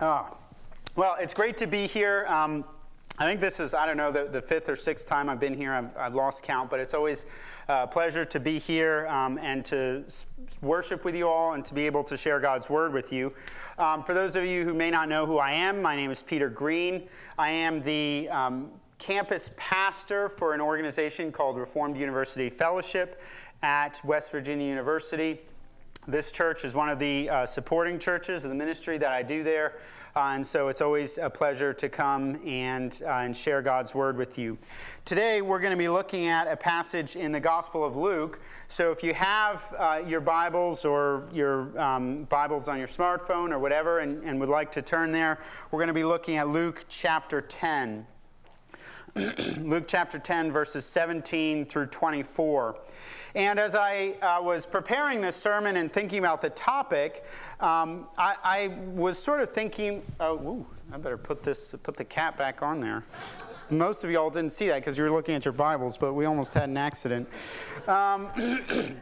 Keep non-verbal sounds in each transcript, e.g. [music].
Uh, well, it's great to be here. Um, I think this is, I don't know, the, the, fifth or sixth time I've been here. I've, I've lost count, but it's always a pleasure to be here um, and to worship with you all and to be able to share God's word with you. Um, for those of you who may not know who I am, my name is Peter Green. I am the um, campus pastor for an organization called Reformed University Fellowship at West Virginia University. This church is one of the uh, supporting churches of the ministry that I do there. Uh, and so it's always a pleasure to come and, uh, and share God's word with you. Today, we're going to be looking at a passage in the Gospel of Luke. So if you have uh, your Bibles or your um, Bibles on your smartphone or whatever and, and would like to turn there, we're going to be looking at Luke chapter 10. [clears throat] Luke chapter 10, verses 17 through 24. And as I uh, was preparing this sermon and thinking about the topic, um, I, I, was sort of thinking, oh, ooh, I better put this, put the cap back on there. Most of y'all didn't see that because you were looking at your Bibles, but we almost had an accident. Um, [clears throat]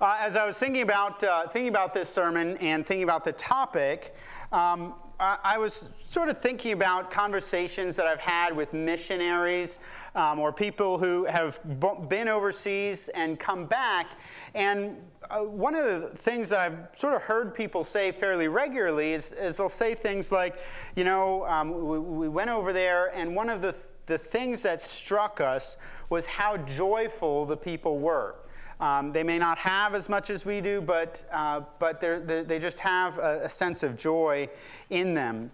uh, as I was thinking about uh, thinking about this sermon and thinking about the topic, um, I, I was sort of thinking about conversations that I've had with missionaries um, or people who have been overseas and come back. And uh, one of the things that I've sort of heard people say fairly regularly is, is they'll say things like, you know, um, we, we, went over there, and one of the, the things that struck us was how joyful the people were. Um, they may not have as much as we do, but, uh, but they're, they're, they just have a, a sense of joy in them.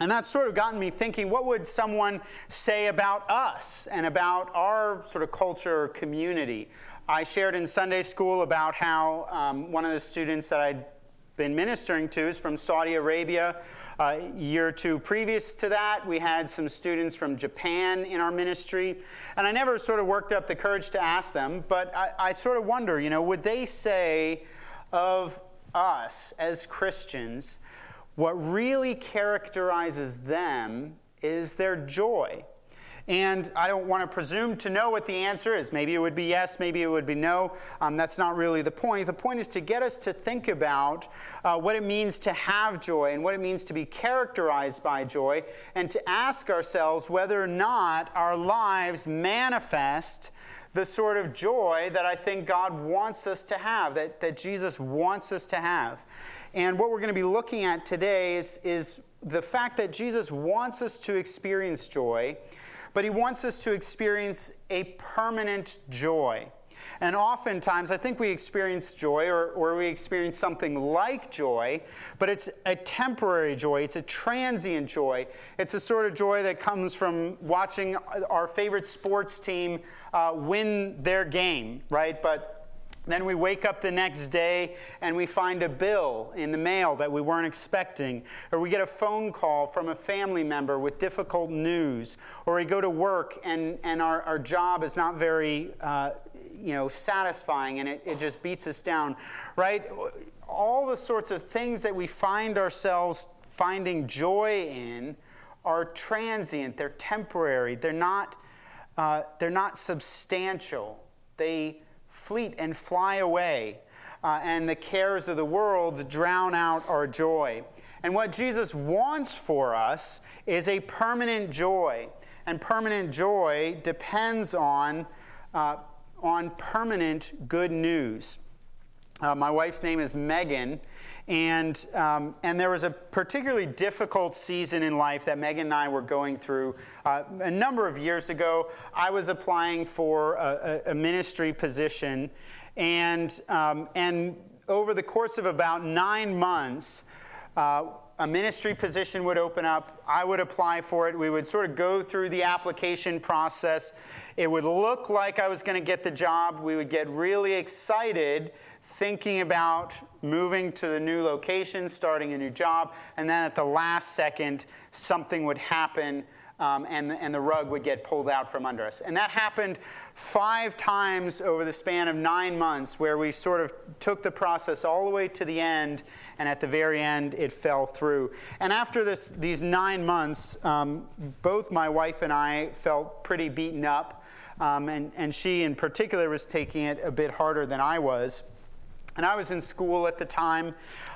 And that's sort of gotten me thinking what would someone say about us and about our sort of culture or community? I shared in Sunday school about how um, one of the students that I'd been ministering to is from Saudi Arabia. Uh, year or two previous to that, we had some students from Japan in our ministry. And I never sort of worked up the courage to ask them, but I, I sort of wonder, you know, would they say of us as Christians, what really characterizes them is their joy. And I don't want to presume to know what the answer is. Maybe it would be yes, maybe it would be no. Um, that's not really the point. The point is to get us to think about uh, what it means to have joy and what it means to be characterized by joy, and to ask ourselves whether or not our lives manifest the sort of joy that I think God wants us to have, that, that Jesus wants us to have. And what we're going to be looking at today is, is the fact that Jesus wants us to experience joy, but he wants us to experience a permanent joy. And oftentimes, I think we experience joy or, or we experience something like joy, but it's a temporary joy. It's a transient joy. It's a sort of joy that comes from watching our favorite sports team uh, win their game, right? But then we wake up the next day and we find a bill in the mail that we weren't expecting, or we get a phone call from a family member with difficult news, or we go to work and, and our, our job is not very uh, you know, satisfying and it, it just beats us down, right? All the sorts of things that we find ourselves finding joy in are transient, they're temporary, they're not, uh, they're not substantial. They fleet and fly away, uh, and the cares of the world drown out our joy. And what Jesus wants for us is a permanent joy. And permanent joy depends on, uh, on permanent good news. Uh, my wife's name is Megan, and, um, and there was a particularly difficult season in life that Megan and I were going through. Uh, a number of years ago, I was applying for a, a ministry position, and, um, and over the course of about nine months, uh, a ministry position would open up. I would apply for it. We would sort of go through the application process. It would look like I was going to get the job. We would get really excited thinking about moving to the new location, starting a new job, and then at the last second, something would happen um, and, the, and the rug would get pulled out from under us. And that happened five times over the span of nine months, where we sort of took the process all the way to the end, and at the very end, it fell through. And after this, these nine months, um, both my wife and I felt pretty beaten up, um, and, and she in particular was taking it a bit harder than I was. And I was in school at the time,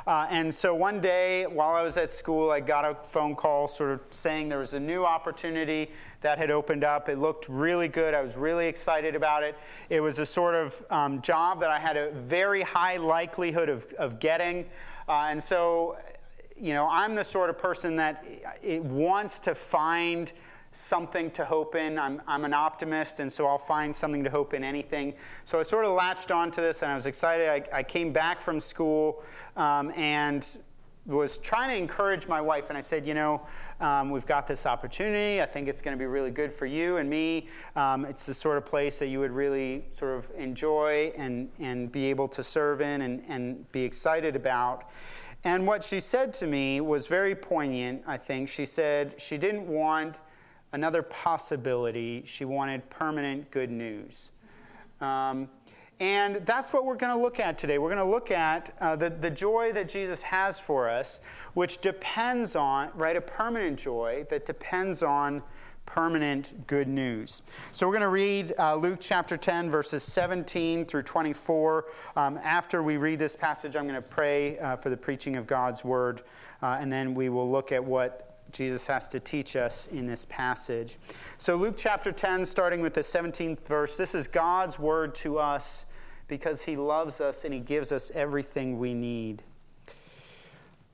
Uh, and so one day while I was at school, I got a phone call sort of saying there was a new opportunity that had opened up. It looked really good. I was really excited about it. It was a sort of um, job that I had a very high likelihood of, of getting. Uh, and so, you know, I'm the sort of person that it wants to find something to hope in. I'm, I'm an optimist, and so I'll find something to hope in anything. So I sort of latched onto this, and I was excited. I, I came back from school um, and was trying to encourage my wife, and I said, you know, um, we've got this opportunity. I think it's going to be really good for you and me. Um, it's the sort of place that you would really sort of enjoy and, and be able to serve in and, and be excited about. And what she said to me was very poignant, I think. She said she didn't want another possibility. She wanted permanent good news. Um, and that's what we're going to look at today. We're going to look at uh, the, the joy that Jesus has for us, which depends on, right, a permanent joy that depends on permanent good news. So we're going to read uh, Luke chapter 10, verses 17 through 24. Um, after we read this passage, I'm going to pray uh, for the preaching of God's word, uh, and then we will look at what Jesus has to teach us in this passage. So, Luke chapter 10, starting with the 17th verse, this is God's word to us because he loves us and he gives us everything we need.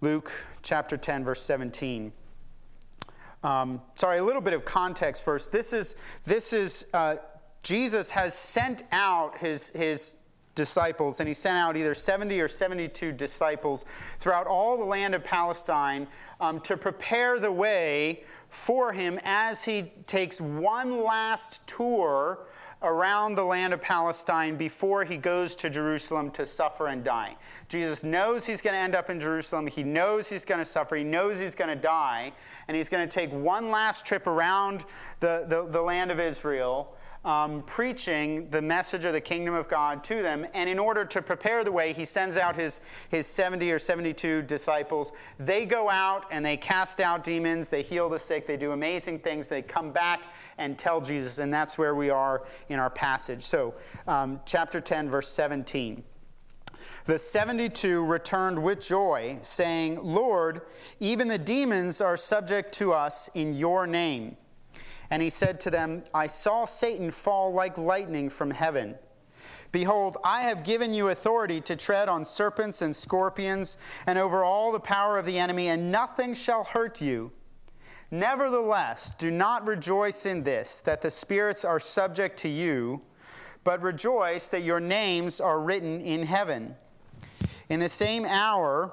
Luke chapter 10, verse 17. Um, sorry, a little bit of context first. This is, this is uh, Jesus has sent out his, his disciples, and he sent out either 70 or 72 disciples throughout all the land of Palestine um, to prepare the way for him as he takes one last tour around the land of Palestine before he goes to Jerusalem to suffer and die. Jesus knows he's going to end up in Jerusalem. He knows he's going to suffer. He knows he's going to die. And he's going to take one last trip around the, the, the land of Israel um, preaching the message of the kingdom of God to them. And in order to prepare the way, he sends out his, his 70 or 72 disciples. They go out and they cast out demons, they heal the sick, they do amazing things. They come back and tell Jesus, and that's where we are in our passage. So, um, chapter 10, verse 17. The 72 returned with joy, saying, Lord, even the demons are subject to us in your name. And he said to them, I saw Satan fall like lightning from heaven. Behold, I have given you authority to tread on serpents and scorpions and over all the power of the enemy, and nothing shall hurt you. Nevertheless, do not rejoice in this, that the spirits are subject to you, but rejoice that your names are written in heaven. In the same hour,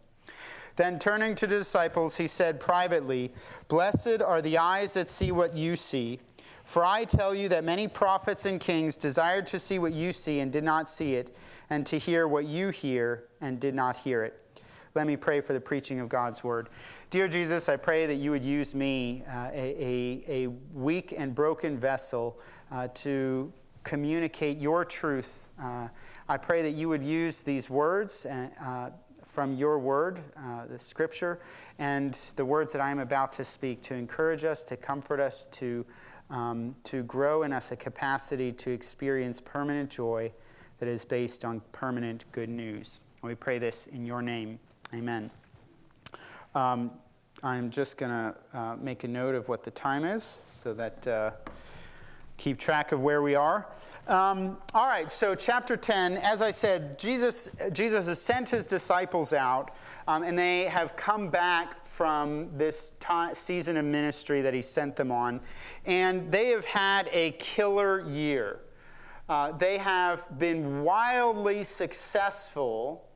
Then turning to the disciples, he said privately, Blessed are the eyes that see what you see. For I tell you that many prophets and kings desired to see what you see and did not see it, and to hear what you hear and did not hear it. Let me pray for the preaching of God's word. Dear Jesus, I pray that you would use me, uh, a, a, a, weak and broken vessel, uh, to communicate your truth. Uh, I pray that you would use these words uh, from your word, uh, the scripture, and the words that I am about to speak to encourage us, to comfort us, to, um, to grow in us a capacity to experience permanent joy that is based on permanent good news. And we pray this in your name. Amen. Um, I'm just going to uh, make a note of what the time is so that uh, keep track of where we are. Um, all right, so chapter 10, as I said, Jesus, Jesus has sent his disciples out, um, and they have come back from this time, season of ministry that he sent them on, and they have had a killer year. Uh, they have been wildly successful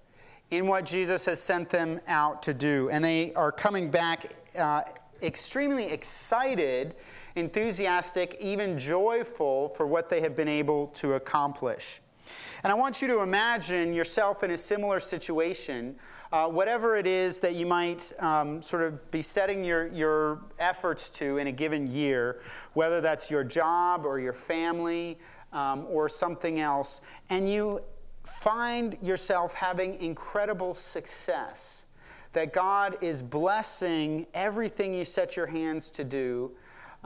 in what Jesus has sent them out to do, and they are coming back uh, extremely excited enthusiastic, even joyful for what they have been able to accomplish. And I want you to imagine yourself in a similar situation uh, whatever it is that you might um, sort of be setting your, your efforts to in a given year, whether that's your job or your family um, or something else, and you find yourself having incredible success, that God is blessing everything you set your hands to do.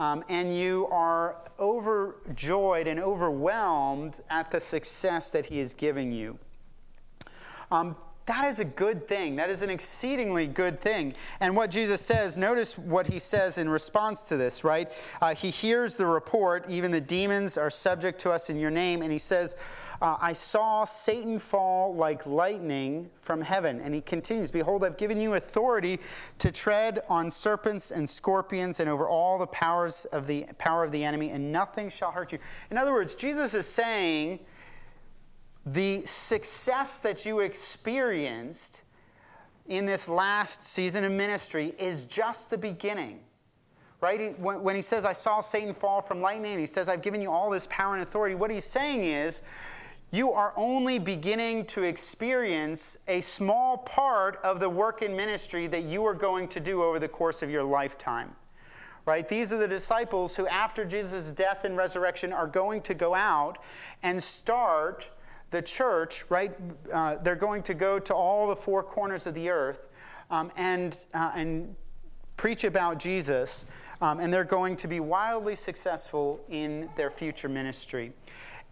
Um, and you are overjoyed and overwhelmed at the success that He is giving you. Um, that is a good thing. That is an exceedingly good thing. And what Jesus says, notice what he says in response to this, right? Uh, he hears the report, even the demons are subject to us in your name, and he says, uh, I saw Satan fall like lightning from heaven. And he continues, Behold, I've given you authority to tread on serpents and scorpions and over all the powers of the power of the enemy, and nothing shall hurt you. In other words, Jesus is saying, the success that you experienced in this last season of ministry is just the beginning. Right? When he says, I saw Satan fall from lightning, he says, I've given you all this power and authority, what he's saying is, you are only beginning to experience a small part of the work in ministry that you are going to do over the course of your lifetime. Right? These are the disciples who, after Jesus' death and resurrection, are going to go out and start the church, right? Uh, they're going to go to all the four corners of the earth um, and, uh, and preach about Jesus, um, and they're going to be wildly successful in their future ministry.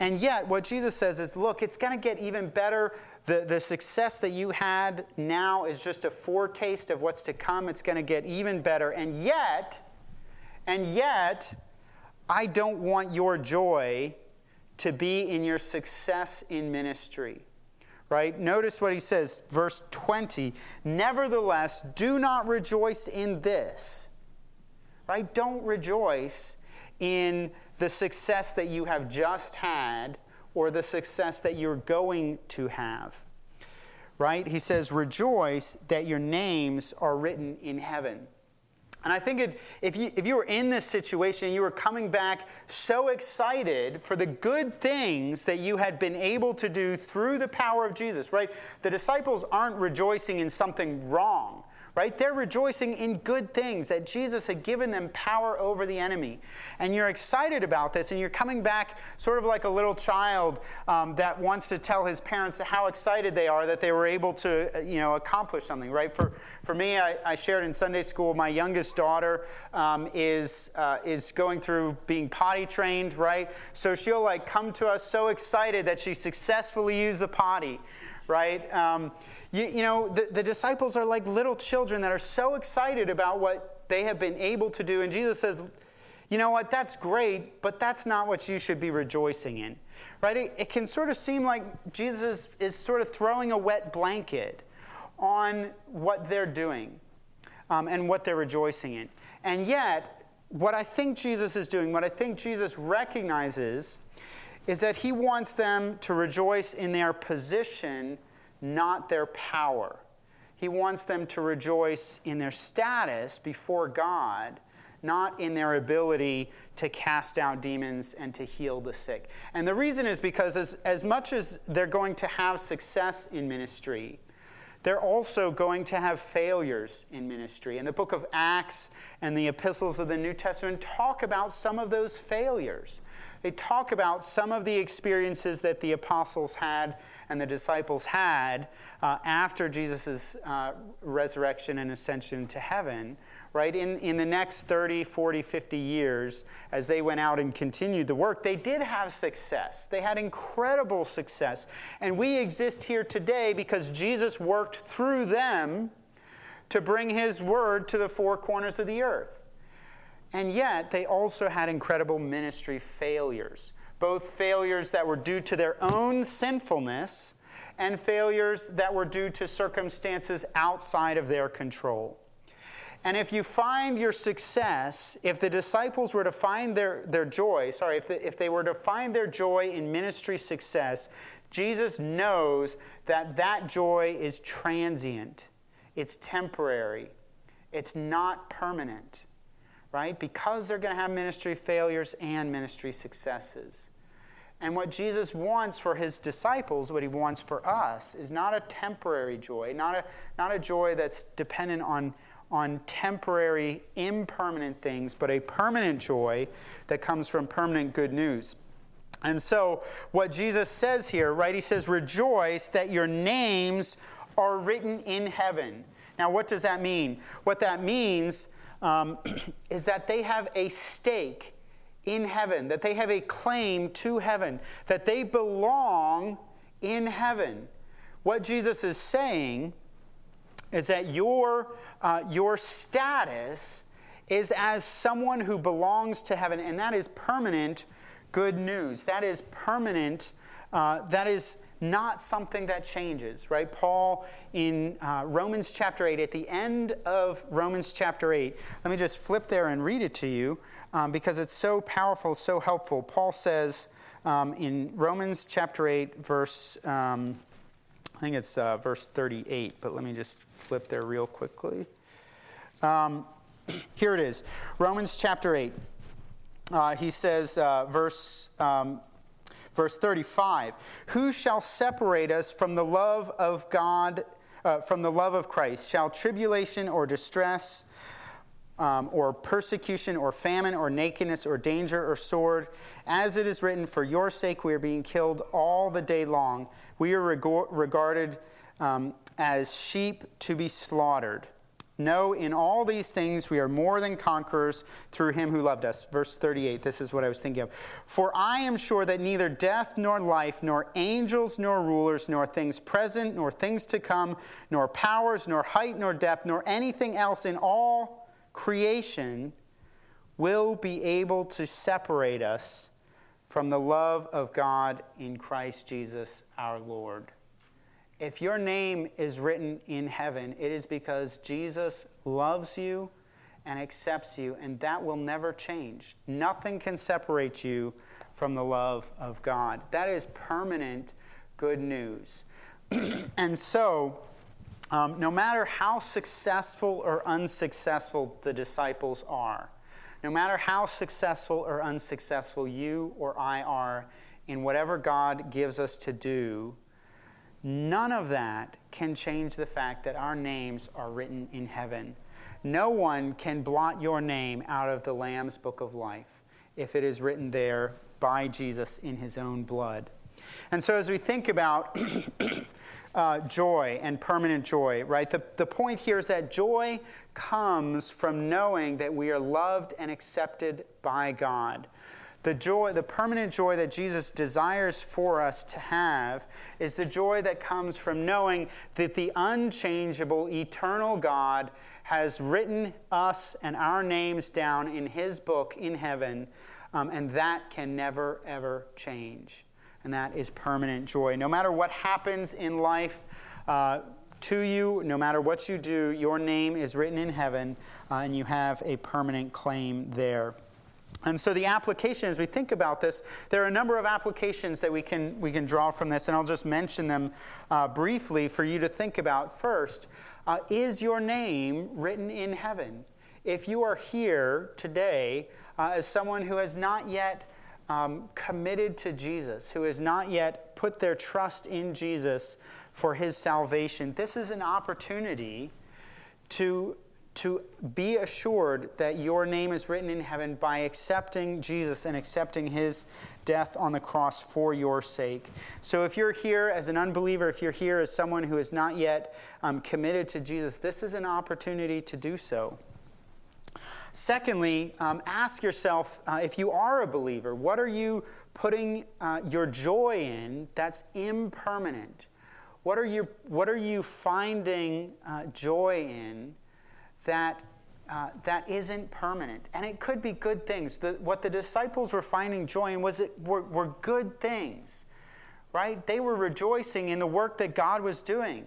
And yet, what Jesus says is look, it's going to get even better. The, the success that you had now is just a foretaste of what's to come. It's going to get even better. And yet, and yet, I don't want your joy to be in your success in ministry. Right? Notice what he says, verse 20. Nevertheless, do not rejoice in this. Right? Don't rejoice in the success that you have just had or the success that you're going to have. Right? He says, Rejoice that your names are written in heaven. And I think it, if, you, if you were in this situation and you were coming back so excited for the good things that you had been able to do through the power of Jesus, right? The disciples aren't rejoicing in something wrong right? They're rejoicing in good things that Jesus had given them power over the enemy. And you're excited about this, and you're coming back sort of like a little child um, that wants to tell his parents how excited they are that they were able to, uh, you know, accomplish something, right? For, for me, I, I shared in Sunday school, my youngest daughter um, is, uh, is going through being potty trained, right? So she'll like come to us so excited that she successfully used the potty, right? Um, you, you know, the, the disciples are like little children that are so excited about what they have been able to do. And Jesus says, you know what, that's great, but that's not what you should be rejoicing in. Right? It, it can sort of seem like Jesus is sort of throwing a wet blanket on what they're doing um, and what they're rejoicing in. And yet, what I think Jesus is doing, what I think Jesus recognizes, is that he wants them to rejoice in their position not their power. He wants them to rejoice in their status before God, not in their ability to cast out demons and to heal the sick. And the reason is because, as, as much as they're going to have success in ministry, they're also going to have failures in ministry. And the book of Acts and the epistles of the New Testament talk about some of those failures. They talk about some of the experiences that the apostles had and the disciples had uh, after Jesus' uh, resurrection and ascension to heaven, right? In, in the next 30, 40, 50 years, as they went out and continued the work, they did have success. They had incredible success. And we exist here today because Jesus worked through them to bring his word to the four corners of the earth. And yet, they also had incredible ministry failures both failures that were due to their own sinfulness and failures that were due to circumstances outside of their control. And if you find your success, if the disciples were to find their, their joy, sorry, if, the, if they were to find their joy in ministry success, Jesus knows that that joy is transient, it's temporary, it's not permanent right? Because they're going to have ministry failures and ministry successes. And what Jesus wants for his disciples, what he wants for us, is not a temporary joy, not a, not a joy that's dependent on, on temporary, impermanent things, but a permanent joy that comes from permanent good news. And so, what Jesus says here, right, he says, Rejoice that your names are written in heaven. Now, what does that mean? What that means um, [clears throat] is that they have a stake in heaven, that they have a claim to heaven, that they belong in heaven. What Jesus is saying is that your, uh, your status is as someone who belongs to heaven, and that is permanent good news. That is permanent. Uh, that is not something that changes, right? Paul in uh, Romans chapter 8, at the end of Romans chapter 8, let me just flip there and read it to you um, because it's so powerful, so helpful. Paul says um, in Romans chapter 8, verse, um, I think it's uh, verse 38, but let me just flip there real quickly. Um, [clears throat] here it is Romans chapter 8. Uh, he says, uh, verse um, Verse 35 Who shall separate us from the love of God, uh, from the love of Christ? Shall tribulation or distress, um, or persecution, or famine, or nakedness, or danger, or sword? As it is written, For your sake we are being killed all the day long. We are regarded um, as sheep to be slaughtered. No, in all these things we are more than conquerors through him who loved us. Verse 38, this is what I was thinking of. For I am sure that neither death nor life, nor angels nor rulers, nor things present, nor things to come, nor powers, nor height, nor depth, nor anything else in all creation will be able to separate us from the love of God in Christ Jesus our Lord. If your name is written in heaven, it is because Jesus loves you and accepts you, and that will never change. Nothing can separate you from the love of God. That is permanent good news. [clears throat] and so, um, no matter how successful or unsuccessful the disciples are, no matter how successful or unsuccessful you or I are in whatever God gives us to do, None of that can change the fact that our names are written in heaven. No one can blot your name out of the Lamb's book of life if it is written there by Jesus in his own blood. And so, as we think about [clears throat] uh, joy and permanent joy, right, the, the point here is that joy comes from knowing that we are loved and accepted by God. The joy, the permanent joy that Jesus desires for us to have is the joy that comes from knowing that the unchangeable, eternal God has written us and our names down in his book in heaven, um, and that can never, ever change. And that is permanent joy. No matter what happens in life, uh, to you, no matter what you do, your name is written in heaven, uh, and you have a permanent claim there. And so the application, as we think about this, there are a number of applications that we can, we can draw from this, and I'll just mention them uh, briefly for you to think about. First, uh, is your name written in heaven? If you are here today uh, as someone who has not yet um, committed to Jesus, who has not yet put their trust in Jesus for his salvation, this is an opportunity to to be assured that your name is written in heaven by accepting Jesus and accepting his death on the cross for your sake. So, if you're here as an unbeliever, if you're here as someone who is not yet um, committed to Jesus, this is an opportunity to do so. Secondly, um, ask yourself uh, if you are a believer, what are you putting uh, your joy in that's impermanent? What are you, what are you finding uh, joy in? That, uh, that isn't permanent. And it could be good things. The, what the disciples were finding joy in was it, were, were good things, right? They were rejoicing in the work that God was doing.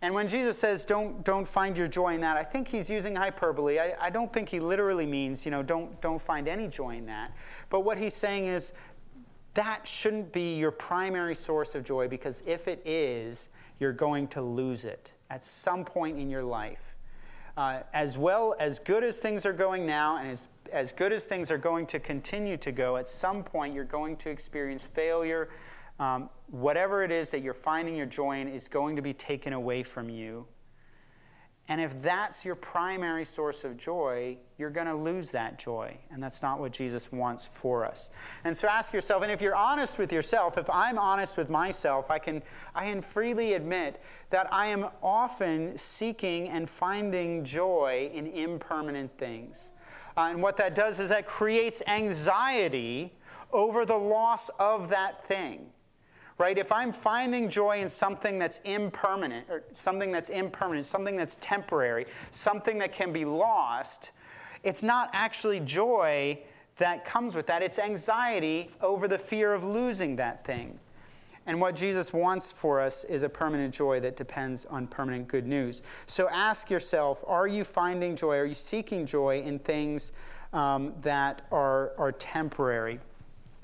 And when Jesus says, don't, don't find your joy in that, I think he's using hyperbole. I, I don't think he literally means, you know, don't, don't find any joy in that. But what he's saying is, that shouldn't be your primary source of joy because if it is, you're going to lose it at some point in your life. Uh, as well as good as things are going now and as, as good as things are going to continue to go, at some point you're going to experience failure. Um, whatever it is that you're finding your joy in is going to be taken away from you. And if that's your primary source of joy, you're going to lose that joy. And that's not what Jesus wants for us. And so ask yourself, and if you're honest with yourself, if I'm honest with myself, I can, I can freely admit that I am often seeking and finding joy in impermanent things. Uh, and what that does is that creates anxiety over the loss of that thing right? If I'm finding joy in something that's impermanent, or something that's impermanent, something that's temporary, something that can be lost, it's not actually joy that comes with that. It's anxiety over the fear of losing that thing. And what Jesus wants for us is a permanent joy that depends on permanent good news. So ask yourself are you finding joy? Are you seeking joy in things um, that are, are temporary?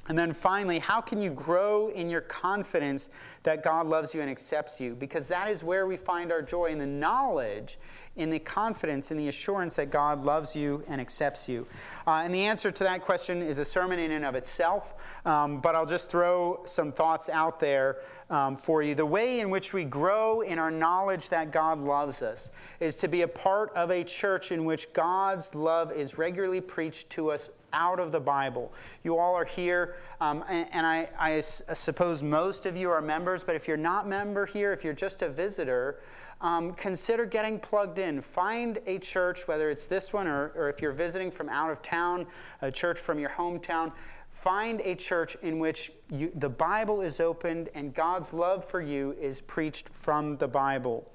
And then finally, how can you grow in your confidence that God loves you and accepts you? Because that is where we find our joy in the knowledge, in the confidence, in the assurance that God loves you and accepts you. Uh, and the answer to that question is a sermon in and of itself, um, but I'll just throw some thoughts out there um, for you. The way in which we grow in our knowledge that God loves us is to be a part of a church in which God's love is regularly preached to us out of the Bible. You all are here, um, and, and suppose most of you are members, but if you're not member here, if you're just a visitor, um, consider getting plugged in. Find a church, whether it's this one or, or if you're visiting from out of town, a church from your hometown. Find a church in which you, the Bible is opened and God's love for you is preached from the Bible.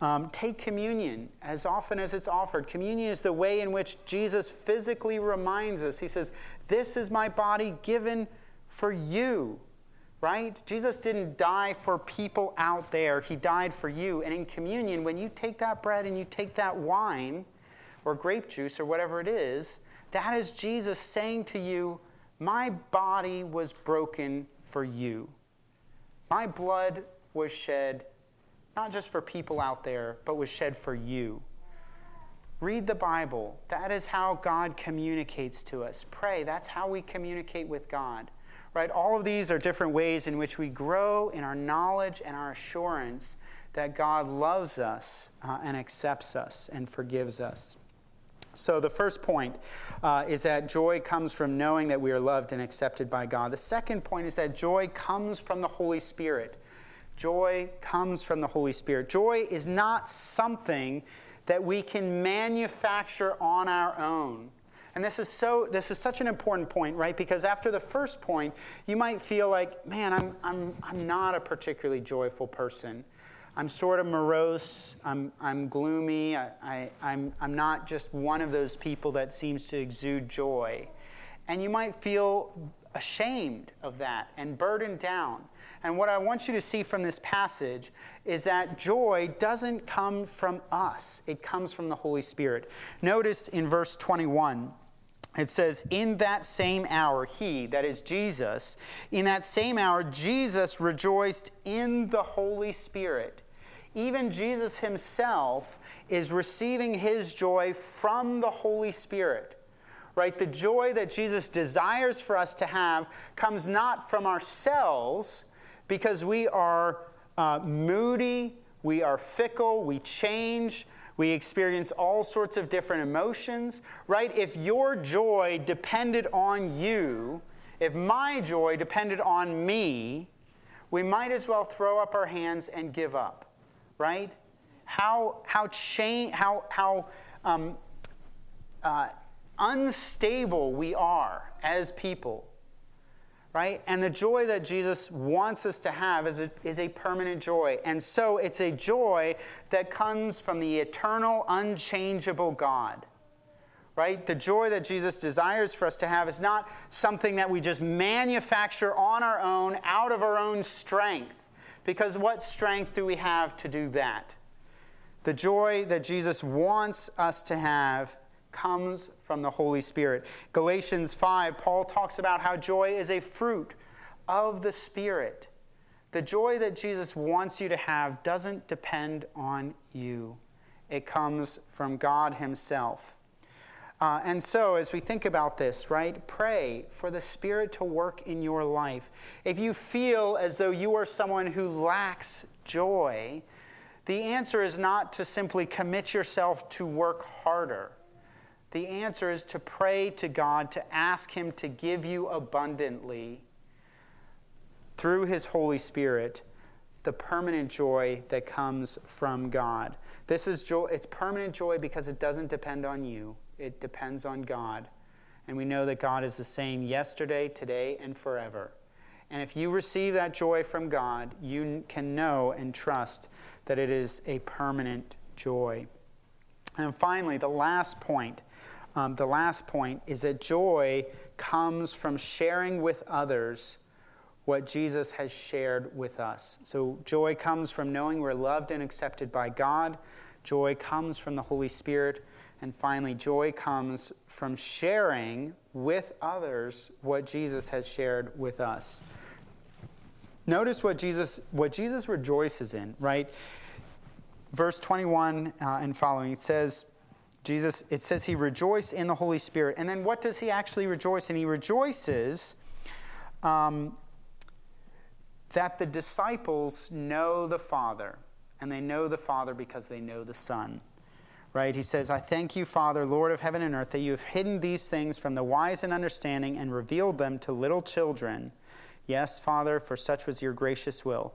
Um, take communion as often as it's offered. Communion is the way in which Jesus physically reminds us. He says, This is my body given for you, right? Jesus didn't die for people out there, He died for you. And in communion, when you take that bread and you take that wine or grape juice or whatever it is, that is Jesus saying to you, My body was broken for you, my blood was shed not just for people out there, but was shed for you. Read the Bible. That is how God communicates to us. Pray. That's how we communicate with God. Right? All of these are different ways in which we grow in our knowledge and our assurance that God loves us uh, and accepts us and forgives us. So, the first point uh, is that joy comes from knowing that we are loved and accepted by God. The second point is that joy comes from the Holy Spirit. Joy comes from the Holy Spirit. Joy is not something that we can manufacture on our own. And this is so this is such an important point, right? Because after the first point, you might feel like, man, I'm I'm I'm not a particularly joyful person. I'm sort of morose. I'm, I'm gloomy. I, I, I'm, I'm not just one of those people that seems to exude joy. And you might feel ashamed of that and burdened down. And what I want you to see from this passage is that joy doesn't come from us, it comes from the Holy Spirit. Notice in verse 21. It says, In that same hour, he, that is Jesus, in that same hour, Jesus rejoiced in the Holy Spirit. Even Jesus himself is receiving his joy from the Holy Spirit right? The joy that Jesus desires for us to have comes not from ourselves, because we are uh, moody, we are fickle, we change, we experience all sorts of different emotions, right? If your joy depended on you, if my joy depended on me, we might as well throw up our hands and give up, right? How, how, cha- how, how um, uh, unstable we are as people right? And the joy that Jesus wants us to have is a, is a permanent joy. And so it's a joy that comes from the eternal, unchangeable God. Right? The joy that Jesus desires for us to have is not something that we just manufacture on our own out of our own strength. Because what strength do we have to do that? The joy that Jesus wants us to have comes from the Holy Spirit. Galatians 5, Paul talks about how joy is a fruit of the Spirit. The joy that Jesus wants you to have doesn't depend on you, it comes from God Himself. Uh, and so, as we think about this, right, pray for the Spirit to work in your life. If you feel as though you are someone who lacks joy, the answer is not to simply commit yourself to work harder. The answer is to pray to God, to ask Him to give you abundantly through His Holy Spirit the permanent joy that comes from God. This is joy, it's permanent joy because it doesn't depend on you it depends on God. And we know that God is the same yesterday, today, and forever. And if you receive that joy from God, you can know and trust that it is a permanent joy. And finally, the last point. Um, the last point is that joy comes from sharing with others what Jesus has shared with us. So, joy comes from knowing we're loved and accepted by God. Joy comes from the Holy Spirit. And finally, joy comes from sharing with others what Jesus has shared with us. Notice what Jesus, what Jesus rejoices in, right? Verse 21 uh, and following, it says, Jesus, it says he rejoiced in the Holy Spirit. And then what does he actually rejoice in? He rejoices um, that the disciples know the Father, and they know the Father because they know the Son right? He says, I thank you, Father, Lord of heaven and earth, that you have hidden these things from the wise and understanding and revealed them to little children. Yes, Father, for such was your gracious will.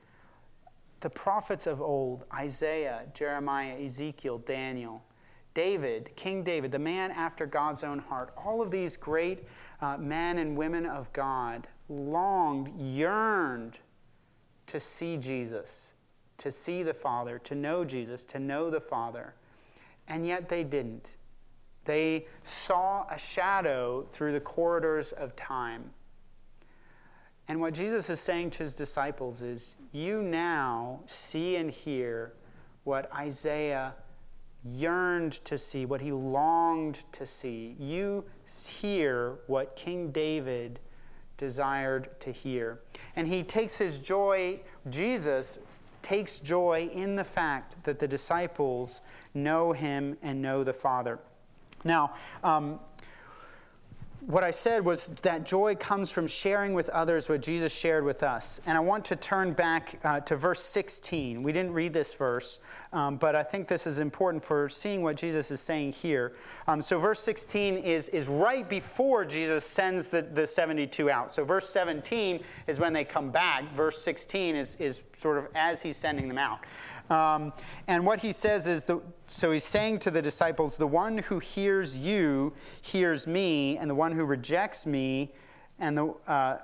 The prophets of old, Isaiah, Jeremiah, Ezekiel, Daniel, David, King David, the man after God's own heart, all of these great uh, men and women of God longed, yearned to see Jesus, to see the Father, to know Jesus, to know the Father, and yet they didn't. They saw a shadow through the corridors of time. And what Jesus is saying to his disciples is, You now see and hear what Isaiah yearned to see, what he longed to see. You hear what King David desired to hear. And he takes his joy, Jesus takes joy in the fact that the disciples know him and know the Father. Now, um, what I said was that joy comes from sharing with others what Jesus shared with us. And I want to turn back uh, to verse 16. We didn't read this verse, um, but I think this is important for seeing what Jesus is saying here. Um, so, verse 16 is, is right before Jesus sends the, the 72 out. So, verse 17 is when they come back. Verse 16 is, is sort of as he's sending them out. Um, and what he says is the, so he's saying to the disciples, The one who hears you hears me, and the one who rejects me, and the, uh,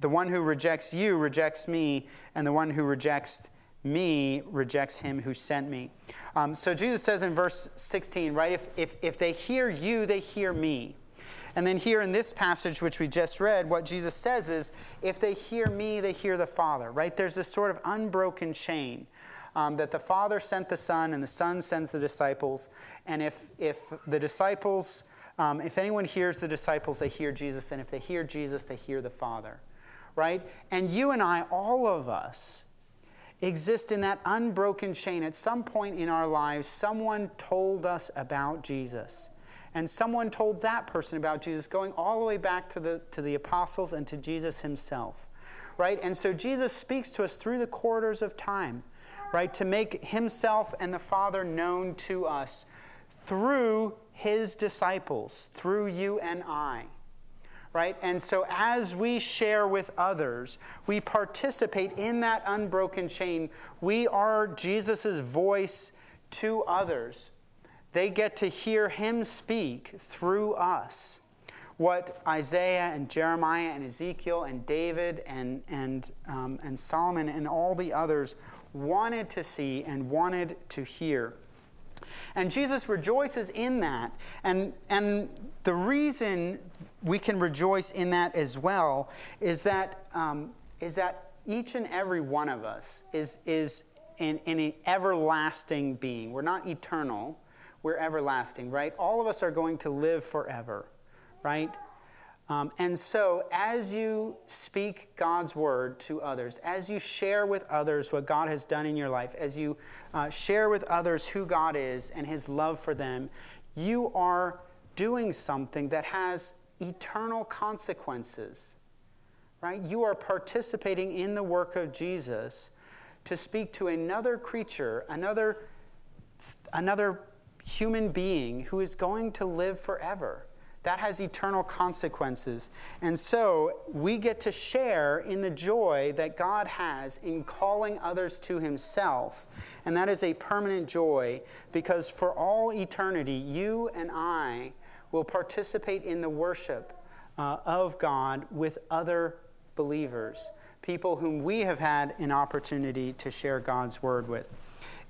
the one who rejects you rejects me, and the one who rejects me rejects him who sent me. Um, so Jesus says in verse 16, right, if, if, if they hear you, they hear me. And then here in this passage, which we just read, what Jesus says is, if they hear me, they hear the Father, right? There's this sort of unbroken chain um, that the Father sent the Son and the Son sends the disciples. And if, if the disciples, um, if anyone hears the disciples, they hear Jesus. And if they hear Jesus, they hear the Father, right? And you and I, all of us, exist in that unbroken chain. At some point in our lives, someone told us about Jesus. And someone told that person about Jesus, going all the way back to the, to the apostles and to Jesus himself. Right? And so Jesus speaks to us through the corridors of time right? To make himself and the Father known to us through his disciples, through you and I. Right? And so as we share with others, we participate in that unbroken chain. We are Jesus' voice to others. They get to hear him speak through us what Isaiah and Jeremiah and Ezekiel and David and, and, um, and Solomon and all the others wanted to see and wanted to hear. And Jesus rejoices in that. And, and the reason we can rejoice in that as well is that, um, is that each and every one of us is, is in, in an everlasting being. We're not eternal, we're everlasting, right? All of us are going to live forever, right? Um, and so, as you speak God's word to others, as you share with others what God has done in your life, as you uh, share with others who God is and his love for them, you are doing something that has eternal consequences, right? You are participating in the work of Jesus to speak to another creature, another, another human being who is going to live forever. That has eternal consequences. And so we get to share in the joy that God has in calling others to Himself. And that is a permanent joy because for all eternity, you and I will participate in the worship uh, of God with other believers, people whom we have had an opportunity to share God's word with.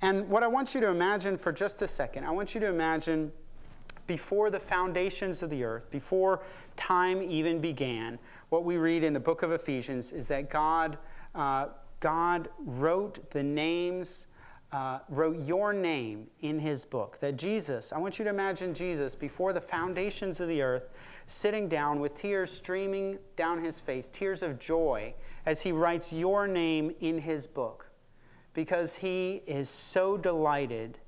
And what I want you to imagine for just a second, I want you to imagine before the foundations of the earth, before time even began, what we read in the book of Ephesians is that God, uh, God wrote the names, uh, wrote your name in his book. That Jesus, I want you to imagine Jesus before the foundations of the earth, sitting down with tears streaming down his face, tears of joy, as he writes your name in his book, because he is so delighted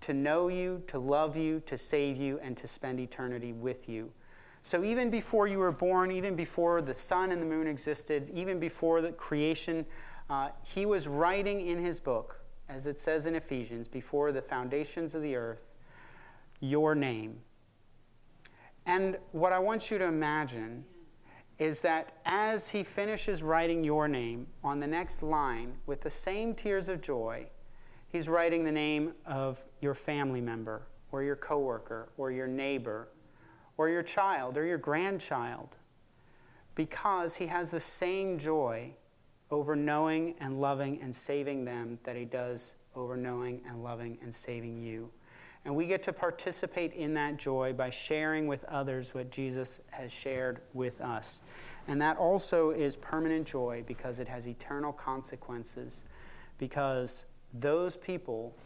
to know you, to love you, to save you, and to spend eternity with you. So, even before you were born, even before the sun and the moon existed, even before the creation, uh, he was writing in his book, as it says in Ephesians, before the foundations of the earth, your name. And what I want you to imagine is that as he finishes writing your name on the next line with the same tears of joy, He's writing the name of your family member or your coworker or your neighbor or your child or your grandchild because he has the same joy over knowing and loving and saving them that he does over knowing and loving and saving you. And we get to participate in that joy by sharing with others what Jesus has shared with us. And that also is permanent joy because it has eternal consequences, because those people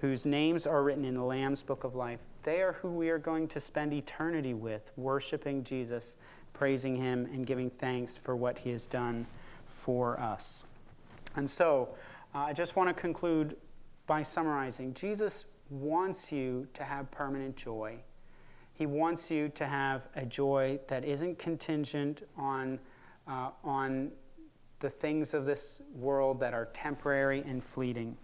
whose names are written in the Lamb's Book of Life, they are who we are going to spend eternity with, worshiping Jesus, praising Him, and giving thanks for what He has done for us. And so, uh, I just want to conclude by summarizing Jesus wants you to have permanent joy. He wants you to have a joy that isn't contingent on, uh, on the things of this world that are temporary and fleeting.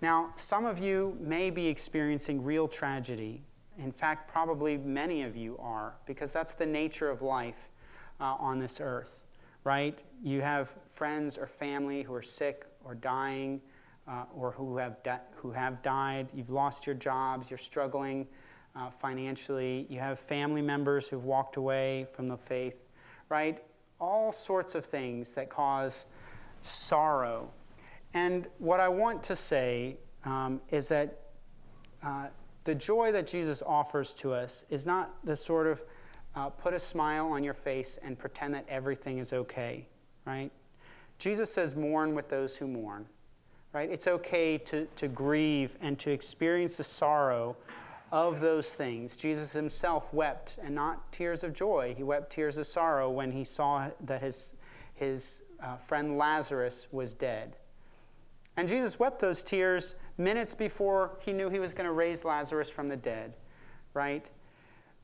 Now, some of you may be experiencing real tragedy. In fact, probably many of you are, because that's the nature of life uh, on this earth, right? You have friends or family who are sick or dying uh, or who have, who have died. You've lost your jobs, you're struggling uh, financially. You have family members who've walked away from the faith, right? All sorts of things that cause sorrow and what I want to say um, is that uh, the joy that Jesus offers to us is not the sort of uh, put a smile on your face and pretend that everything is okay, right? Jesus says, mourn with those who mourn, right? It's okay to, to grieve and to experience the sorrow of those things. Jesus himself wept, and not tears of joy. He wept tears of sorrow when he saw that his, his uh, friend Lazarus was dead. And Jesus wept those tears minutes before he knew he was going to raise Lazarus from the dead, right?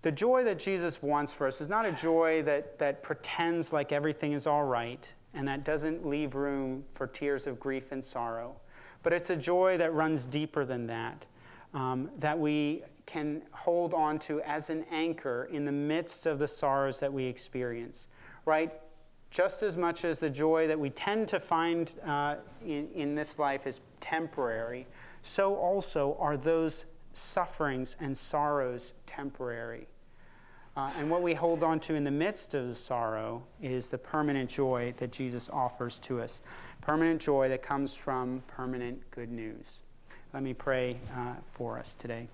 The joy that Jesus wants for us is not a joy that, that pretends like everything is all right and that doesn't leave room for tears of grief and sorrow, but it's a joy that runs deeper than that, um, that we can hold on to as an anchor in the midst of the sorrows that we experience, right? just as much as the joy that we tend to find uh, in, in this life is temporary, so also are those sufferings and sorrows temporary. Uh, and what we hold on to in the midst of the sorrow is the permanent joy that Jesus offers to us. Permanent joy that comes from permanent good news. Let me pray uh, for us today.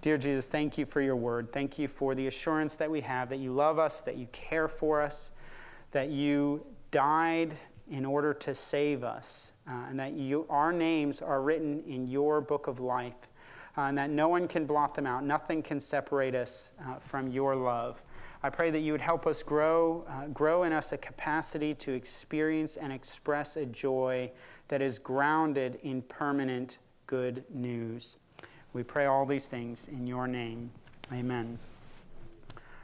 Dear Jesus, thank you for your word. Thank you for the assurance that we have that you love us, that you care for us, that you died in order to save us, uh, and that you, our names are written in your book of life, uh, and that no one can blot them out. Nothing can separate us uh, from your love. I pray that you would help us grow, uh, grow in us a capacity to experience and express a joy that is grounded in permanent good news. We pray all these things in your name. Amen.